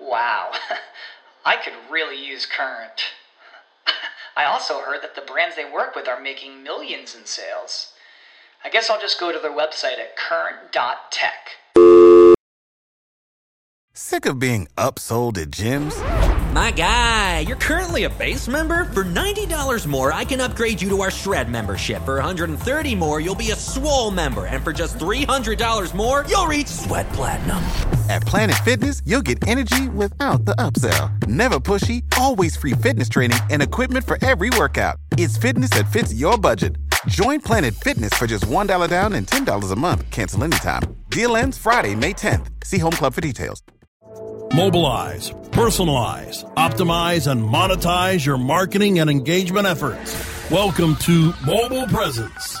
Wow, I could really use Current. I also heard that the brands they work with are making millions in sales. I guess I'll just go to their website at current.tech. Sick of being upsold at gyms? My guy, you're currently a base member. For $90 more, I can upgrade you to our Shred membership. For $130 more, you'll be a Swole member. And for just $300 more, you'll reach Sweat Platinum. At Planet Fitness, you'll get energy without the upsell. Never pushy, always free fitness training and equipment for every workout. It's fitness that fits your budget. Join Planet Fitness for just $1 down and $10 a month. Cancel anytime. Deal ends Friday, May 10th. See Home Club for details. Mobilize, personalize, optimize, and monetize your marketing and engagement efforts. Welcome to Mobile Presence.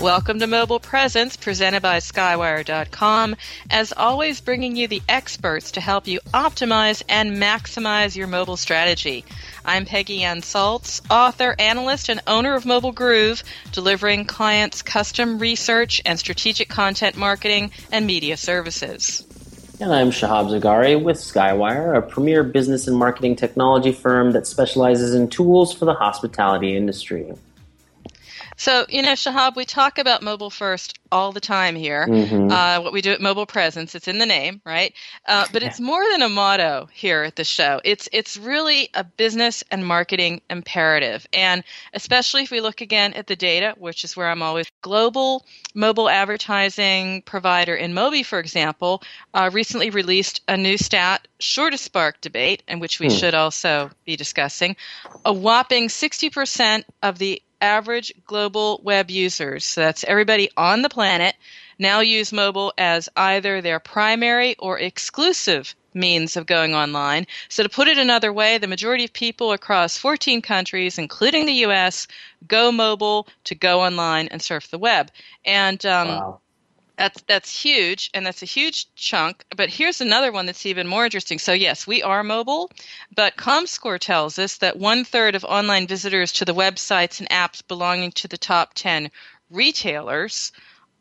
Welcome to Mobile Presence, presented by Skywire.com. As always, bringing you the experts to help you optimize and maximize your mobile strategy. I'm Peggy Ann Salz, author, analyst, and owner of Mobile Groove, delivering clients custom research and strategic content marketing and media services. And I'm Shahab Zagari with Skywire, a premier business and marketing technology firm that specializes in tools for the hospitality industry. So, you know, Shahab, we talk about mobile first all the time here. Mm-hmm. Uh, what we do at Mobile Presence, it's in the name, right? Uh, but it's more than a motto here at the show. It's it's really a business and marketing imperative, and especially if we look again at the data, which is where I'm always global mobile advertising provider InMobi, for example, uh, recently released a new stat, shortest spark debate, and which we Hmm. should also be discussing. A whopping 60% of the average global web users, so that's everybody on the planet, now use mobile as either their primary or exclusive means of going online. So, to put it another way, the majority of people across 14 countries, including the US, go mobile to go online and surf the web. And um, Wow. That's that's huge, and that's a huge chunk. But here's another one that's even more interesting. So yes, we are mobile, but ComScore tells us that one third of online visitors to the websites and apps belonging to the top ten retailers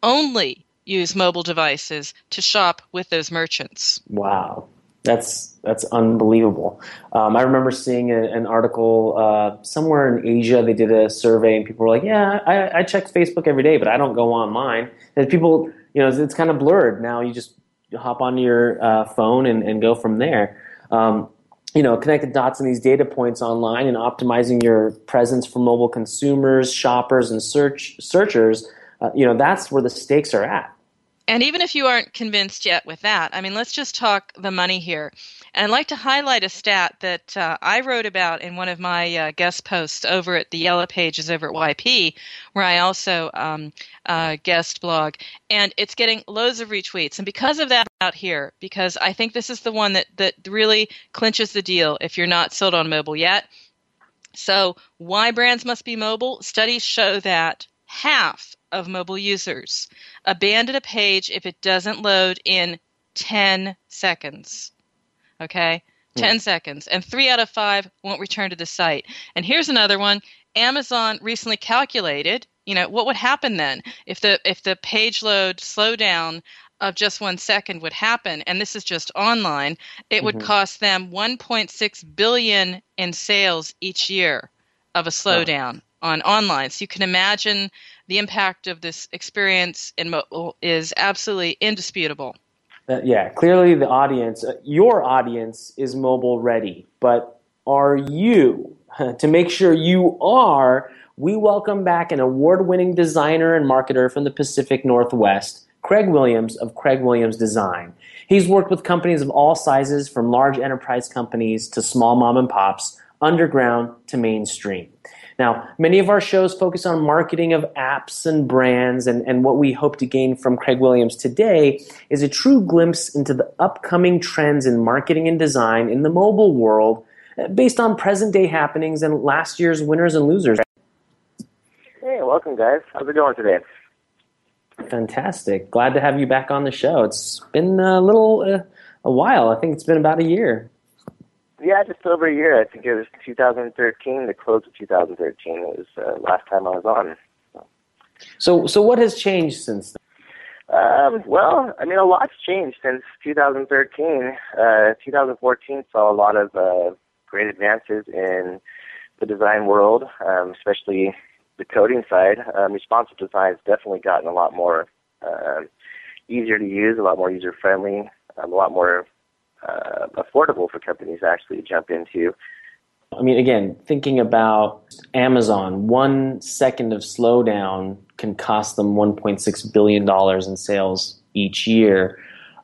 only use mobile devices to shop with those merchants. Wow, that's that's unbelievable. Um, I remember seeing a, an article uh, somewhere in Asia. They did a survey, and people were like, "Yeah, I, I check Facebook every day, but I don't go online." And people, you know, it's, it's kind of blurred now. You just hop on your uh, phone and, and go from there. Um, you know, connected dots and these data points online and optimizing your presence for mobile consumers, shoppers, and search searchers. Uh, you know, that's where the stakes are at. And even if you aren't convinced yet with that, I mean, let's just talk the money here. And I'd like to highlight a stat that uh, I wrote about in one of my uh, guest posts over at the Yellow Pages over at YP, where I also um, uh, guest blog. And it's getting loads of retweets. And because of that, out here, because I think this is the one that, that really clinches the deal if you're not sold on mobile yet. So, why brands must be mobile? Studies show that half of mobile users abandon a page if it doesn't load in 10 seconds. Okay? 10 seconds. And three out of five won't return to the site. And here's another one Amazon recently calculated, you know, what would happen then if the if the page load slowdown of just one second would happen, and this is just online, it would Mhm. cost them 1.6 billion in sales each year of a slowdown on online. So you can imagine the impact of this experience in mobile is absolutely indisputable. Uh, yeah, clearly the audience, uh, your audience is mobile ready, but are you to make sure you are, we welcome back an award winning designer and marketer from the Pacific Northwest, Craig Williams of Craig Williams Design. He's worked with companies of all sizes, from large enterprise companies to small mom and pops, underground to mainstream. Now, many of our shows focus on marketing of apps and brands, and, and what we hope to gain from Craig Williams today is a true glimpse into the upcoming trends in marketing and design in the mobile world uh, based on present day happenings and last year's winners and losers. Hey, welcome, guys. How's it going today? Fantastic. Glad to have you back on the show. It's been a little, uh, a while. I think it's been about a year. Yeah, just over a year. I think it was 2013, the close of 2013. It was uh, last time I was on. So, so what has changed since then? Um, well, I mean, a lot's changed since 2013. Uh, 2014 saw a lot of uh, great advances in the design world, um, especially the coding side. Um, responsive design has definitely gotten a lot more uh, easier to use, a lot more user friendly, um, a lot more uh, affordable for companies actually to actually jump into. I mean, again, thinking about Amazon, one second of slowdown can cost them $1.6 billion in sales each year.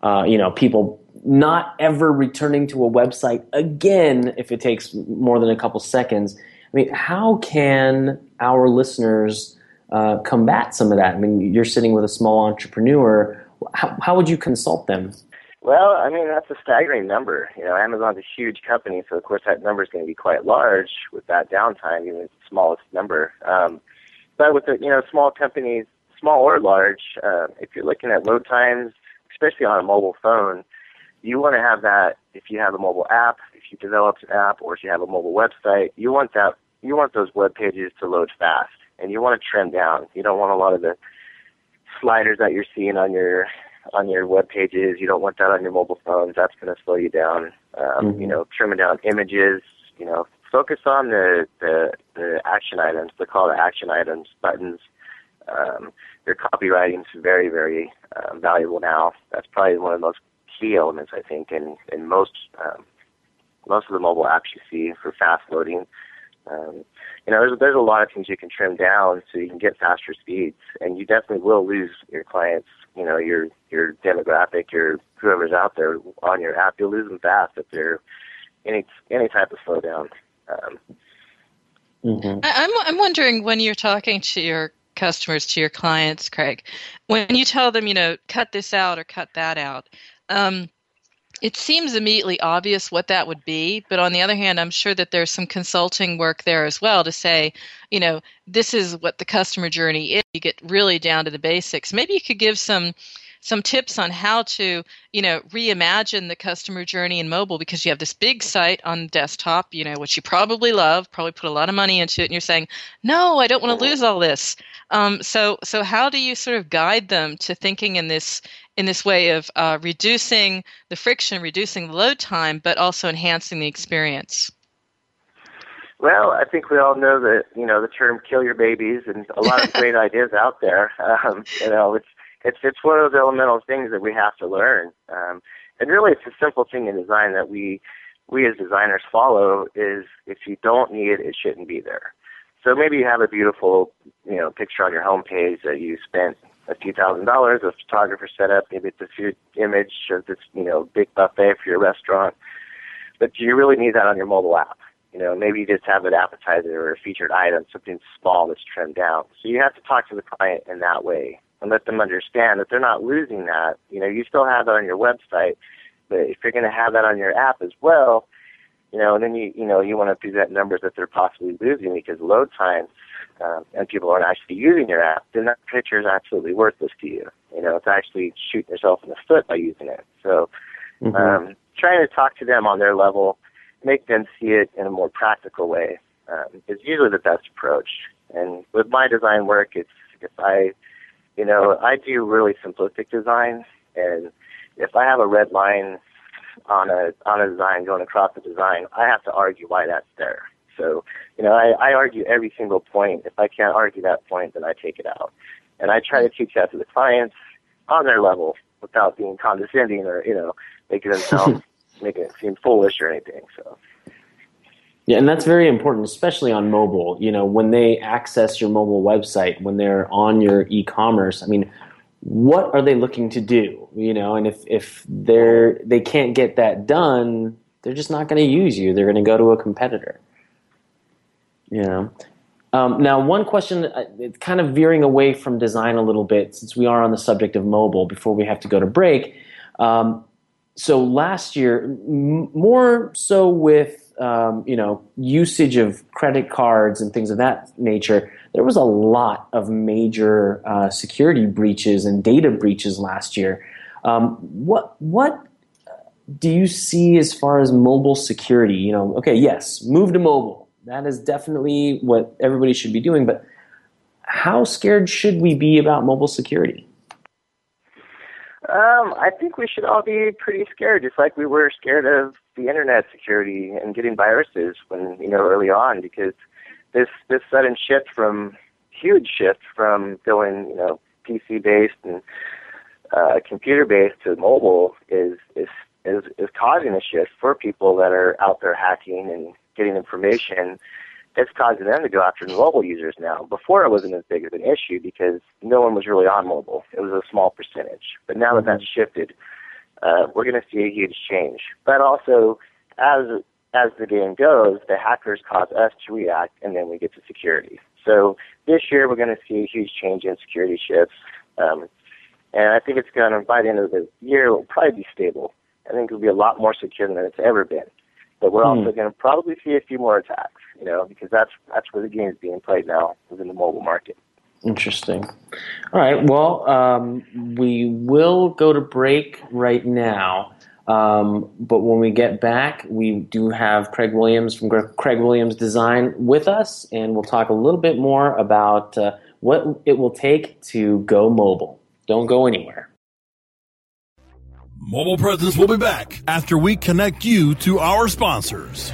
Uh, you know, people not ever returning to a website again if it takes more than a couple seconds. I mean, how can our listeners uh, combat some of that? I mean, you're sitting with a small entrepreneur. How, how would you consult them? Well, I mean, that's a staggering number. You know, Amazon's a huge company, so of course that number is going to be quite large with that downtime, even the smallest number. Um, but with the, you know, small companies, small or large, uh, if you're looking at load times, especially on a mobile phone, you want to have that if you have a mobile app, if you developed an app, or if you have a mobile website, you want that, you want those web pages to load fast, and you want to trim down. You don't want a lot of the sliders that you're seeing on your on your web pages. You don't want that on your mobile phones. That's going to slow you down. Um, Mhm. You know, trimming down images. You know, focus on the the, the action items, the call to action items, buttons. Um, your copywriting is very very um, valuable now. That's probably one of the most key elements I think in in most um, most of the mobile apps you see for fast loading. Um, you know, there's there's a lot of things you can trim down so you can get faster speeds, and you definitely will lose your clients. You know, your your demographic, your whoever's out there on your app, you'll lose them fast if they're any any type of slowdown. Um, Mm-hmm. I, I'm I'm wondering when you're talking to your customers, to your clients, Craig, when you tell them, you know, cut this out or cut that out. Um, it seems immediately obvious what that would be, but on the other hand, I'm sure that there's some consulting work there as well to say, you know, this is what the customer journey is. You get really down to the basics. Maybe you could give some some tips on how to, you know, reimagine the customer journey in mobile because you have this big site on desktop, you know, which you probably love, probably put a lot of money into it, and you're saying, no, I don't want to lose all this. Um, so, so how do you sort of guide them to thinking in this in this way of uh, reducing the friction, reducing the load time, but also enhancing the experience? Well, I think we all know that you know the term "kill your babies" and a lot of great ideas out there. Um, you know, it's it's it's one of those elemental things that we have to learn. Um, and really, it's a simple thing in design that we we as designers follow is if you don't need it, it shouldn't be there. So maybe you have a beautiful you know picture on your homepage that you spent a few thousand dollars, a photographer set up, maybe it's a few image of this you know big buffet for your restaurant. But do you really need that on your mobile app? You know, maybe you just have an appetizer or a featured item, something small that's trimmed down. So you have to talk to the client in that way and let them understand that they're not losing that. You know, you still have that on your website, but if you're going to have that on your app as well, you know, and then you you know you want to present numbers that they're possibly losing because load times um, and people aren't actually using your app, then that picture is absolutely worthless to you. You know, it's actually shooting yourself in the foot by using it. So, Mm-hmm. um, trying to talk to them on their level, make them see it in a more practical way, um, is usually the best approach. And with my design work, it's if I, you know, I do really simplistic design, and if I have a red line on a on a design going across the design, I have to argue why that's there. So, you know, I, I argue every single point. If I can't argue that point, then I take it out. And I try to teach that to the clients on their level without being condescending or, you know, making them sound making it seem foolish or anything. So Yeah, and that's very important, especially on mobile. You know, when they access your mobile website, when they're on your e-commerce, I mean, what are they looking to do? You know, and if if they're they can't get that done, they're just not going to use you. They're going to go to a competitor. You know. Um, now, one question, uh, it's kind of veering away from design a little bit, since we are on the subject of mobile. Before we have to go to break, um, so last year, m- more so with um, you know usage of credit cards and things of that nature, there was a lot of major uh, security breaches and data breaches last year. Um, what what do you see as far as mobile security? You know, okay, yes, move to mobile. That is definitely what everybody should be doing. But how scared should we be about mobile security? Um, I think we should all be pretty scared, just like we were scared of the internet security and getting viruses when you know early on, because this this sudden shift from huge shift from going you know PC based and uh, computer based to mobile is is is is causing a shift for people that are out there hacking and getting information it's causing them to go after mobile users now. Before it wasn't as big of an issue because no one was really on mobile. It was a small percentage. But now that that's shifted, uh, we're going to see a huge change. But also, as as the game goes, the hackers cause us to react, and then we get to security. So this year, we're going to see a huge change in security shifts. Um, and I think it's going to, by the end of the year, it will probably be stable. I think it'll be a lot more secure than it's ever been. But we're Hmm. also going to probably see a few more attacks, you know, because that's that's where the game is being played now, is in the mobile market. Interesting. All right. Well, um, we will go to break right now. Um, but when we get back, we do have Craig Williams from Craig Williams Design with us, and we'll talk a little bit more about uh, what it will take to go mobile. Don't go anywhere. Mobile Presence will be back after we connect you to our sponsors.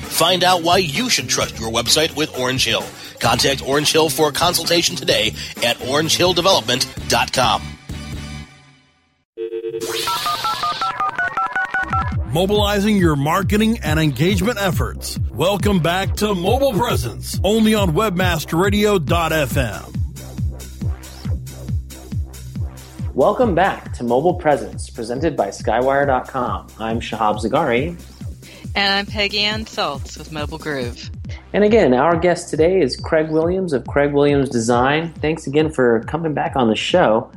Find out why you should trust your website with Orange Hill. Contact Orange Hill for a consultation today at orangehilldevelopment.com. Mobilizing your marketing and engagement efforts. Welcome back to Mobile Presence, only on webmasterradio.fm. Welcome back to Mobile Presence, presented by Skywire.com. I'm Shahab Zagari. And I'm Peggy Ann Salz with Mobile Groove. And again, our guest today is Craig Williams of Craig Williams Design. Thanks again for coming back on the show.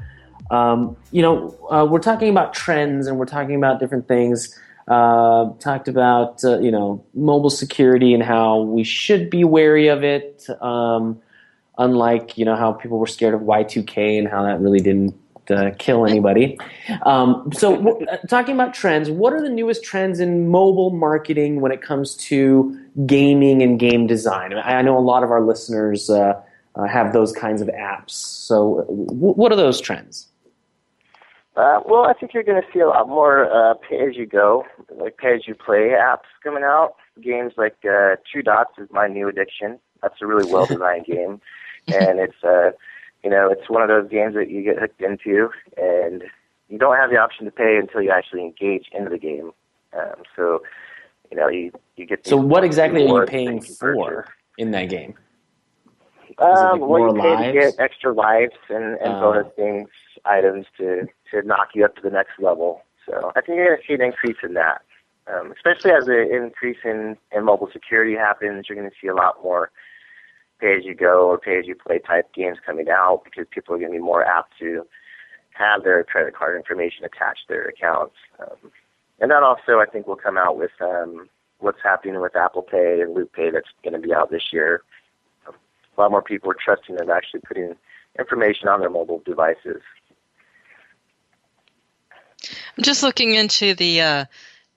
Um, you know, uh, we're talking about trends and we're talking about different things. Uh, talked about uh, you know mobile security and how we should be wary of it. Um, unlike you know how people were scared of Y2K and how that really didn't uh, kill anybody. Um, so, w- uh, talking about trends, what are the newest trends in mobile marketing when it comes to gaming and game design? I, I know a lot of our listeners uh, uh, have those kinds of apps. So, w- what are those trends? Uh, well, I think you're going to see a lot more pay-as-you-go, like pay-as-you-play apps coming out. Games like Two Dots is my new addiction. That's a really well-designed game, and it's you know it's one of those games that you get hooked into, and you don't have the option to pay until you actually engage into the game. Um, so, you know, you you get. So, what exactly are you paying for in that game? Um, like well, you pay to get extra lives and, and Oh. bonus things, items to, to knock you up to the next level. So I think you're going to see an increase in that. Um, especially as an increase in, in mobile security happens, you're going to see a lot more pay-as-you-go or pay-as-you-play type games coming out because people are going to be more apt to have their credit card information attached to their accounts. Um, and that also, I think, will come out with um, what's happening with Apple Pay and Loop Pay that's going to be out this year a lot more people are trusting and actually putting information on their mobile devices. I'm just looking into the uh,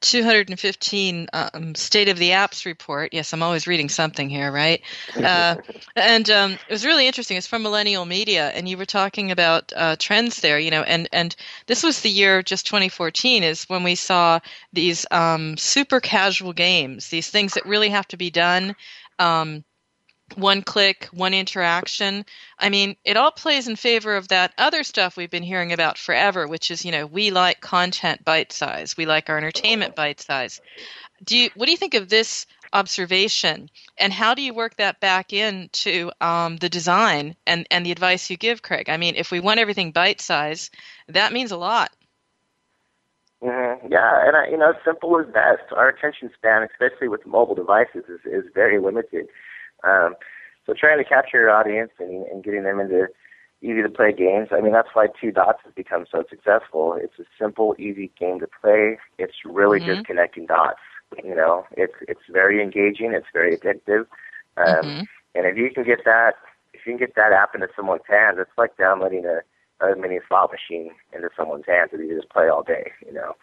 215 um, State of the Apps report. Yes, I'm always reading something here, right? Uh, and um, it was really interesting. It's from Millennial Media, and you were talking about uh, trends there, you know, and, and this was the year, just 2014, is when we saw these um, super casual games, these things that really have to be done. Um, one click, one interaction. I mean, it all plays in favor of that other stuff we've been hearing about forever, which is, you know, we like content bite size. We like our entertainment bite size. Do you, what do you think of this observation, and how do you work that back into um, the design and, and the advice you give, Craig? I mean, if we want everything bite size, that means a lot. Mm-hmm. Yeah, and I, you know, simple is best. Our attention span, especially with mobile devices, is, is very limited. Um, so trying to capture your audience and, and getting them into easy to play games. I mean, that's why Two Dots has become so successful. It's a simple, easy game to play. It's really Mhm. just connecting dots. You know, it's it's very engaging. It's very addictive. Um, Mhm. And if you can get that, if you can get that app into someone's hands, it's like downloading a, a mini slot machine into someone's hands that you can just play all day. You know,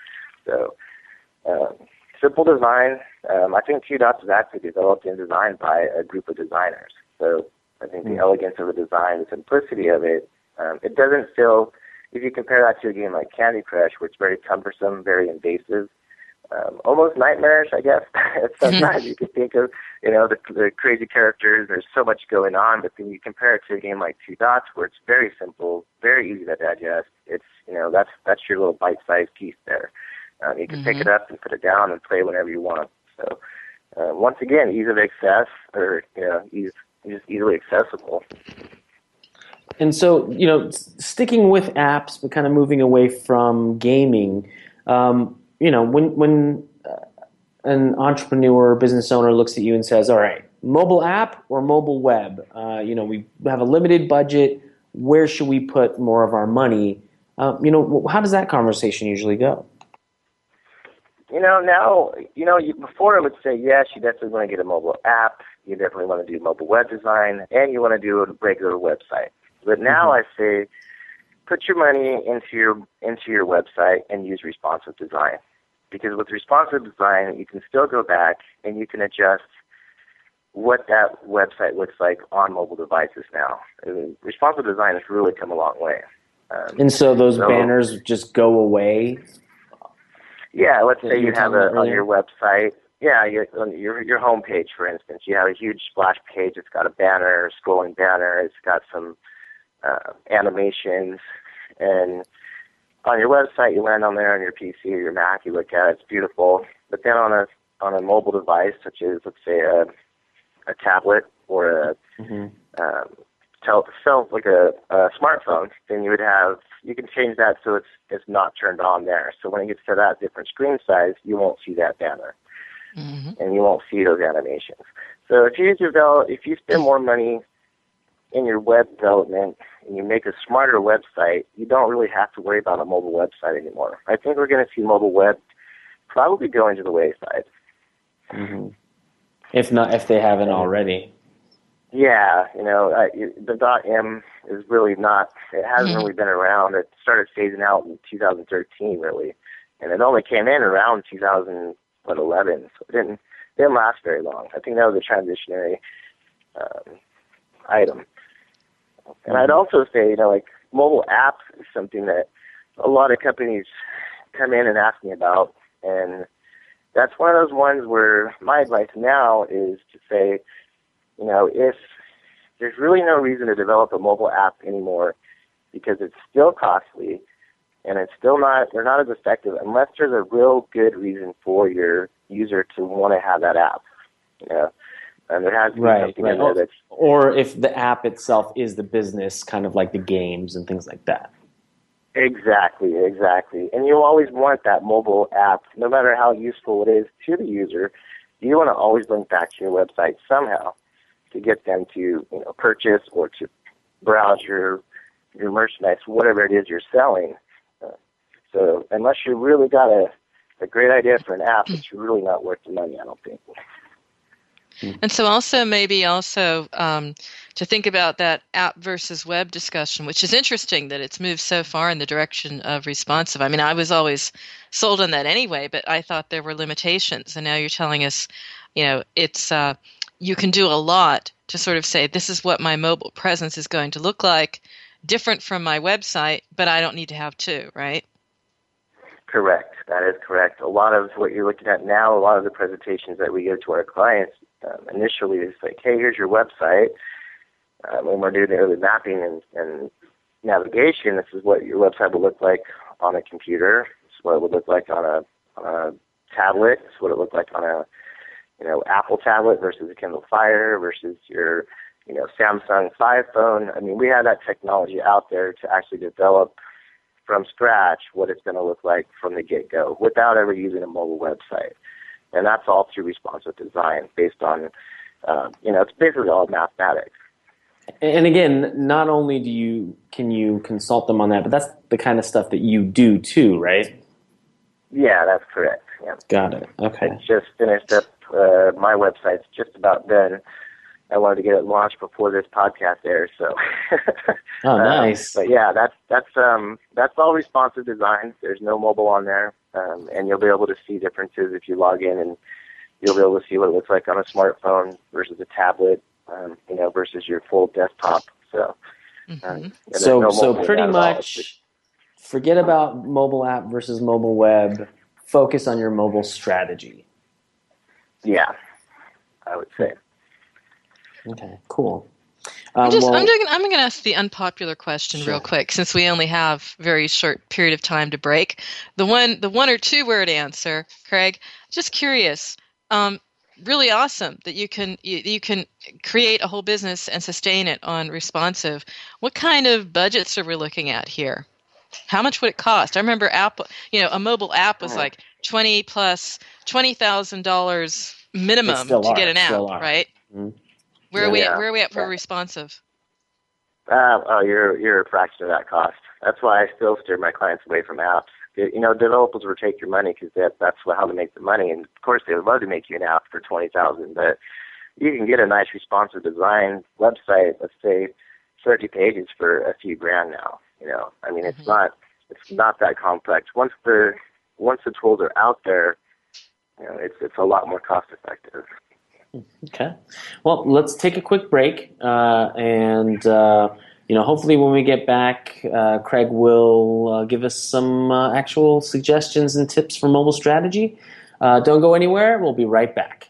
so um, simple design. Um, I think Two Dots was actually developed and designed by a group of designers. So I think the Mm. elegance of the design, the simplicity of it, um, it doesn't feel. If you compare that to a game like Candy Crush, where it's very cumbersome, very invasive, um, almost nightmarish, I guess. Sometimes you can think of, you know, the, the crazy characters. There's so much going on, but then you compare it to a game like Two Dots, where it's very simple, very easy to digest. It's, you know, that's that's your little bite-sized piece there. Um, you can pick Mhm. it up and put it down and play whenever you want. So, uh, once again, ease of access, or you know, ease, just easily accessible. And so, you know, sticking with apps, but kind of moving away from gaming. Um, you know, when when uh, an entrepreneur or business owner looks at you and says, "All right, mobile app or mobile web? Uh, you know, we have a limited budget. Where should we put more of our money?" Uh, you know, how does that conversation usually go? You know, now, you know, you, before I would say, yes, you definitely want to get a mobile app, you definitely want to do mobile web design, and you want to do a regular website. But now I say, put your money into your into your website and use responsive design, because with responsive design, you can still go back and you can adjust what that website looks like on mobile devices now. I mean, responsive design has really come a long way. Um, And so those so- banners just go away. Yeah, let's say you you have a on your website. Yeah, your on your your home page, for instance, you have a huge splash page. It's got a banner, scrolling banner. It's got some uh, animations, and on your website, you land on there on your PC or your Mac. You look at it; it's beautiful. But then on a on a mobile device, such as let's say a a tablet or a um, tel- so like a, a smartphone, then you would have you can change that so it's it's not turned on there. So when it gets to that different screen size, you won't see that banner, mm-hmm. and you won't see those animations. So if you develop, if you spend more money in your web development and you make a smarter website, you don't really have to worry about a mobile website anymore. I think we're going to see mobile web probably going to the wayside. Mm-hmm. If not, if they haven't already. Yeah, you know, I, the dot M is really not. It hasn't Mm-hmm. really been around. It started phasing out in 2013, really, and it only came in around 2011. So it didn't didn't last very long. I think that was a transitionary um, item. And I'd also say, you know, like mobile apps is something that a lot of companies come in and ask me about, and that's one of those ones where my advice now is to say, you know, if there's really no reason to develop a mobile app anymore because it's still costly and it's still not they're not as effective unless there's a real good reason for your user to want to have that app. You know. And there has to be Right, something right. in there that's Or if the app itself is the business, kind of like the games and things like that. Exactly, exactly. And you always want that mobile app, no matter how useful it is to the user, you want to always link back to your website somehow to get them to, you know, purchase or to browse your your merchandise, whatever it is you're selling. Uh, so unless you really got a a great idea for an app, it's really not worth the money, I don't think. And so, also maybe also um, to think about that app versus web discussion, which is interesting that it's moved so far in the direction of responsive. I mean, I was always sold on that anyway, but I thought there were limitations, and now you're telling us, you know, it's uh, you can do a lot to sort of say this is what my mobile presence is going to look like, different from my website, but I don't need to have two, right? Correct. That is correct. A lot of what you're looking at now, a lot of the presentations that we give to our clients um, initially is like, hey, here's your website. Uh, when we're doing the early mapping and, and navigation, this is what your website will look like on a computer. This is what it would look like on a, on a tablet. This is what it looked like on a you know Apple tablet versus a Kindle Fire versus your you know Samsung Fire phone. I mean, we have that technology out there to actually develop from scratch what it's going to look like from the get go without ever using a mobile website. And that's all through responsive design based on, uh, you know, it's basically all mathematics. And again, not only do you can you consult them on that, but that's the kind of stuff that you do too, right? Yeah, that's correct. Yeah. Got it. Okay. I just finished up uh, my website's just about done. I wanted to get it launched before this podcast airs, so. Oh, nice. Uh, but yeah, that's that's um that's all responsive design. There's no mobile on there, um, and you'll be able to see differences if you log in, and you'll be able to see what it looks like on a smartphone versus a tablet, um, you know, versus your full desktop. So. Um, and there's So no so pretty that all. much forget about mobile app versus mobile web. Focus on your mobile strategy. Yeah, I would say. Okay, cool. I'm Um, just well- I'm going I'm going to ask the unpopular question real quick since we only have very short period of time to break. The one the one or two word answer, Craig. Just curious. Um, really awesome that you can you, you can create a whole business and sustain it on responsive. What kind of budgets are we looking at here? How much would it cost? I remember Apple, you know, a mobile app was like 20 plus $20,000 minimum to are, get an app, right? Mm-hmm. Where are we Yeah. at, where are we at for Yeah. responsive? Uh, oh, you're you're a fraction of that cost. That's why I still steer my clients away from apps. You know, developers will take your money because that that's how they make the money. And of course, they would love to make you an app for twenty thousand, but you can get a nice responsive design website. Let's say thirty pages for a few grand now. You know, I mean, it's not it's not that complex. Once the once the tools are out there, you know, it's it's a lot more cost effective. Okay. Well, let's take a quick break, uh, and uh, you know, hopefully, when we get back, uh, Craig will uh, give us some uh, actual suggestions and tips for mobile strategy. Uh, don't go anywhere. We'll be right back.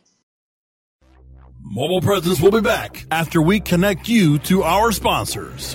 Mobile Presence will be back after we connect you to our sponsors.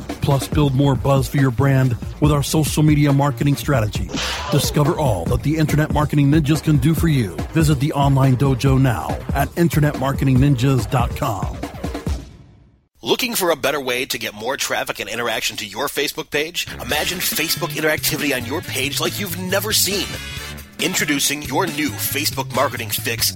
Plus, build more buzz for your brand with our social media marketing strategy. Discover all that the Internet Marketing Ninjas can do for you. Visit the online dojo now at InternetMarketingNinjas.com. Looking for a better way to get more traffic and interaction to your Facebook page? Imagine Facebook interactivity on your page like you've never seen. Introducing your new Facebook marketing fix.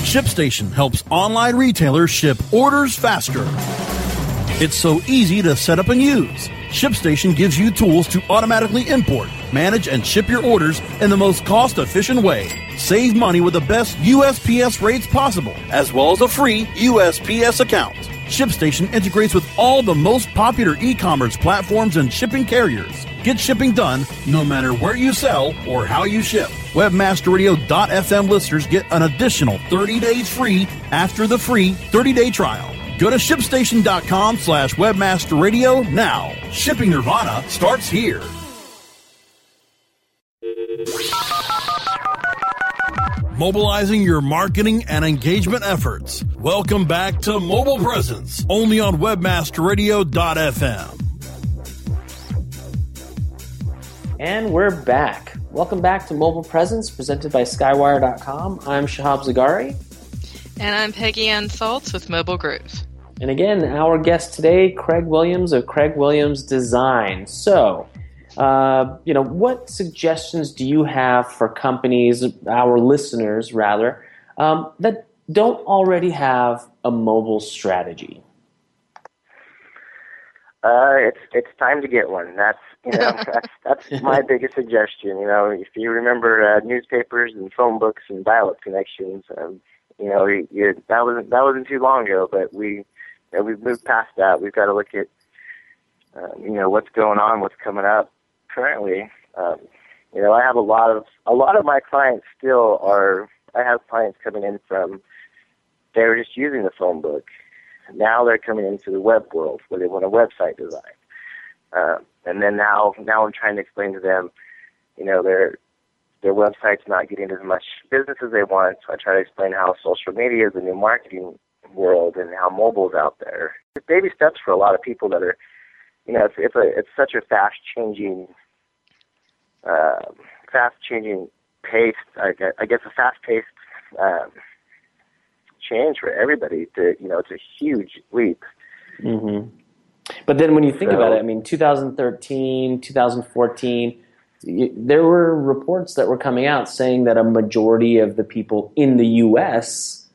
ShipStation helps online retailers ship orders faster. It's so easy to set up and use. ShipStation gives you tools to automatically import, manage, and ship your orders in the most cost efficient way. Save money with the best USPS rates possible, as well as a free USPS account. ShipStation integrates with all the most popular e commerce platforms and shipping carriers. Get shipping done no matter where you sell or how you ship. Webmasterradio.fm listeners get an additional 30 days free after the free 30-day trial. Go to shipstation.com slash webmasterradio now. Shipping Nirvana starts here. Mobilizing your marketing and engagement efforts. Welcome back to Mobile Presence, only on webmasterradio.fm. And we're back. Welcome back to Mobile Presence, presented by Skywire.com. I'm Shahab Zagari. And I'm Peggy Ann Salz with Mobile Groove. And again, our guest today, Craig Williams of Craig Williams Design. So, uh, you know, what suggestions do you have for companies, our listeners rather, um, that don't already have a mobile strategy? Uh, it's it's time to get one. That's you know that's that's my biggest suggestion. You know, if you remember uh, newspapers and phone books and dial-up connections, um, you know, you, you, that wasn't that wasn't too long ago. But we you know, we've moved past that. We've got to look at uh, you know what's going on, what's coming up currently. Um, you know, I have a lot of a lot of my clients still are. I have clients coming in from they were just using the phone book. Now they're coming into the web world where they want a website design. Uh, and then now, now I'm trying to explain to them, you know, their their website's not getting as much business as they want. So I try to explain how social media is the new marketing world and how mobile's out there. It's baby steps for a lot of people that are, you know, it's it's a it's such a fast changing, uh, fast changing pace. I, I guess a fast paced um, change for everybody. To you know, it's a huge leap. Mm-hmm. But then when you think So- about it, I mean, 2013, 2014, there were reports that were coming out saying that a majority of the people in the U.S.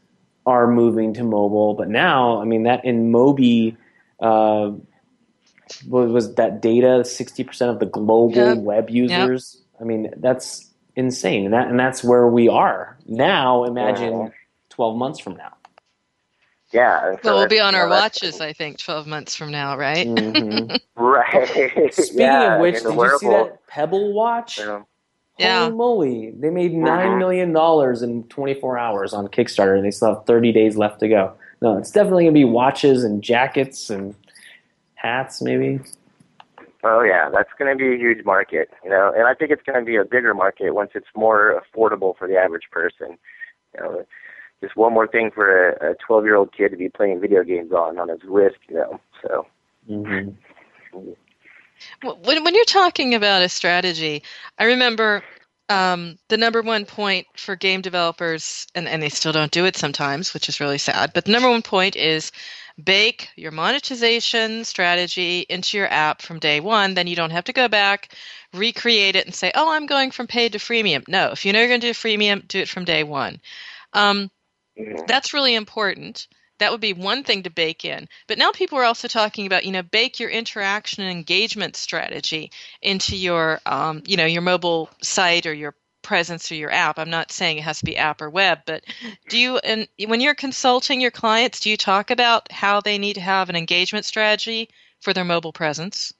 are moving to mobile. But now, I mean, that InMobi, uh, was, was that data 60% of the global Yep. web users? I mean, that's insane. And, that, and that's where we are now. Imagine Yeah. 12 months from now. Yeah. so So we'll be on our watches, I think, 12 months from now, right? Mhm. Right. Speaking yeah, of which, and the did you see that Pebble watch? you know, Yeah. Holy moly! They made nine Mhm. million dollars in 24 hours on Kickstarter, and they still have 30 days left to go. No, it's definitely gonna be watches and jackets and hats, maybe. Oh yeah, that's going to be a huge market, you know, and I think it's going to be a bigger market once it's more affordable for the average person. You know, just one more thing for a 12 year old kid to be playing video games on on his wrist, you know. So Mm-hmm. When, when you're talking about a strategy, I remember um, the number one point for game developers, and, and they still don't do it sometimes, which is really sad, but the number one point is bake your monetization strategy into your app from day one. Then you don't have to go back, recreate it, and say, oh, I'm going from paid to freemium. No, if you know you're going to do freemium, do it from day one. Um, that's really important. That would be one thing to bake in. But now people are also talking about, you know, bake your interaction and engagement strategy into your, um, you know, your mobile site or your presence or your app. I'm not saying it has to be app or web, but do you, and when you're consulting your clients, do you talk about how they need to have an engagement strategy for their mobile presence?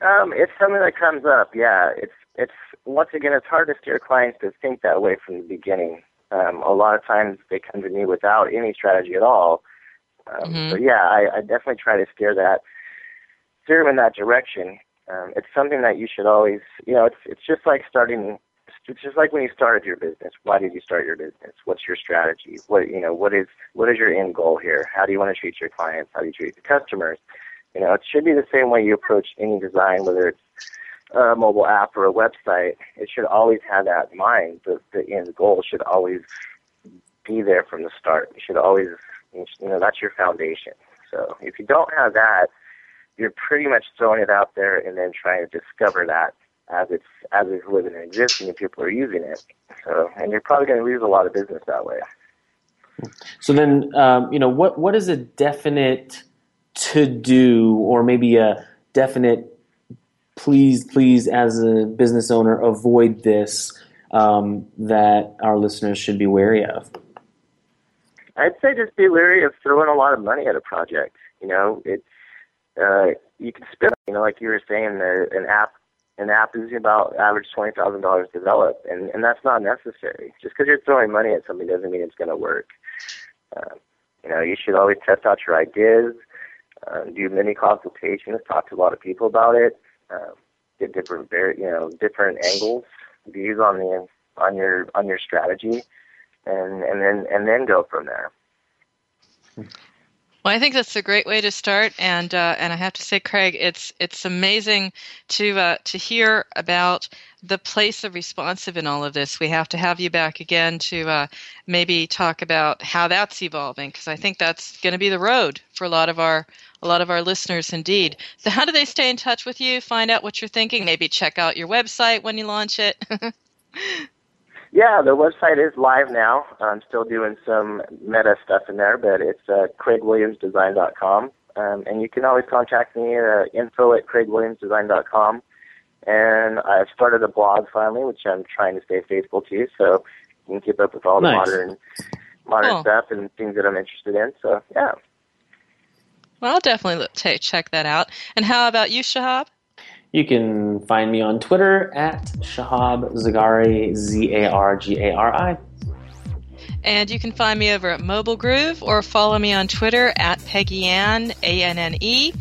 Um, it's something that comes up. Yeah, it's it's once again, it's hard to steer clients to think that way from the beginning. Um, a lot of times they come to me without any strategy at all. Um, Mm-hmm. So yeah, I, I definitely try to steer that, steer them in that direction. Um, it's something that you should always, you know, it's it's just like starting. It's just like when you started your business. Why did you start your business? What's your strategy? What you know? What is what is your end goal here? How do you want to treat your clients? How do you treat the customers? You know, it should be the same way you approach any design, whether it's a mobile app or a website. It should always have that in mind. The the end goal should always be there from the start. You should always, you know, that's your foundation. So if you don't have that, you're pretty much throwing it out there and then trying to discover that as it's as it's living and existing and people are using it. So and you're probably going to lose a lot of business that way. So then, um, you know, what what is a definite to do, or maybe a definite please, please, as a business owner, avoid this um, that our listeners should be wary of? I'd say just be wary of throwing a lot of money at a project. You know, it's uh, you can spend. You know, like you were saying, an app an app is about average twenty thousand dollars developed, and and that's not necessary. Just because you're throwing money at something doesn't mean it's going to work. Uh, you know, you should always test out your ideas, uh, do many consultations, talk to a lot of people about it, uh, get different, you know, different angles, views on the on your on your strategy, and and then and then go from there. Well, I think that's a great way to start, and uh, and I have to say, Craig, it's it's amazing to uh, to hear about the place of responsive in all of this. We have to have you back again to uh, maybe talk about how that's evolving, because I think that's going to be the road for a lot of our a lot of our listeners, indeed. So, how do they stay in touch with you? Find out what you're thinking. Maybe check out your website when you launch it. Yeah, the website is live now. I'm still doing some meta stuff in there, but it's uh, CraigWilliamsDesign.com. Um, and you can always contact me at uh, info at CraigWilliamsDesign.com. And I've started a blog finally, which I'm trying to stay faithful to, so you can keep up with all the Nice. modern modern Cool. stuff and things that I'm interested in. So yeah. well, I'll definitely look, ta check that out. And how about you, Shahab? You can find me on Twitter at Shahab Zargari, Z A R G A R I. And you can find me over at Mobile Groove or follow me on Twitter at Peggy Anne, A N N E.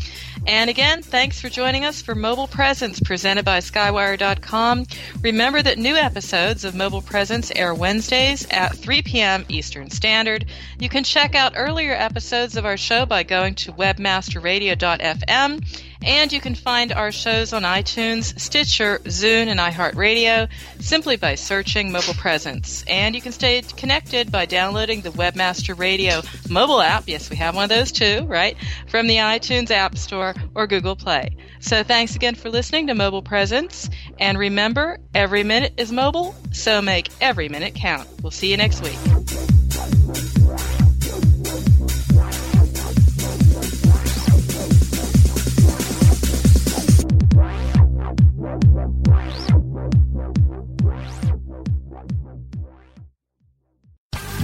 And again, thanks for joining us for Mobile Presence presented by Skywire.com. Remember that new episodes of Mobile Presence air Wednesdays at 3 p.m. Eastern Standard. You can check out earlier episodes of our show by going to webmasterradio.fm. And you can find our shows on iTunes, Stitcher, Zune, and iHeartRadio simply by searching Mobile Presence. And you can stay connected by downloading the Webmaster Radio mobile app. Yes, we have one of those too, right? From the iTunes App Store or Google Play. So thanks again for listening to Mobile Presence. And remember, every minute is mobile, so make every minute count. We'll see you next week.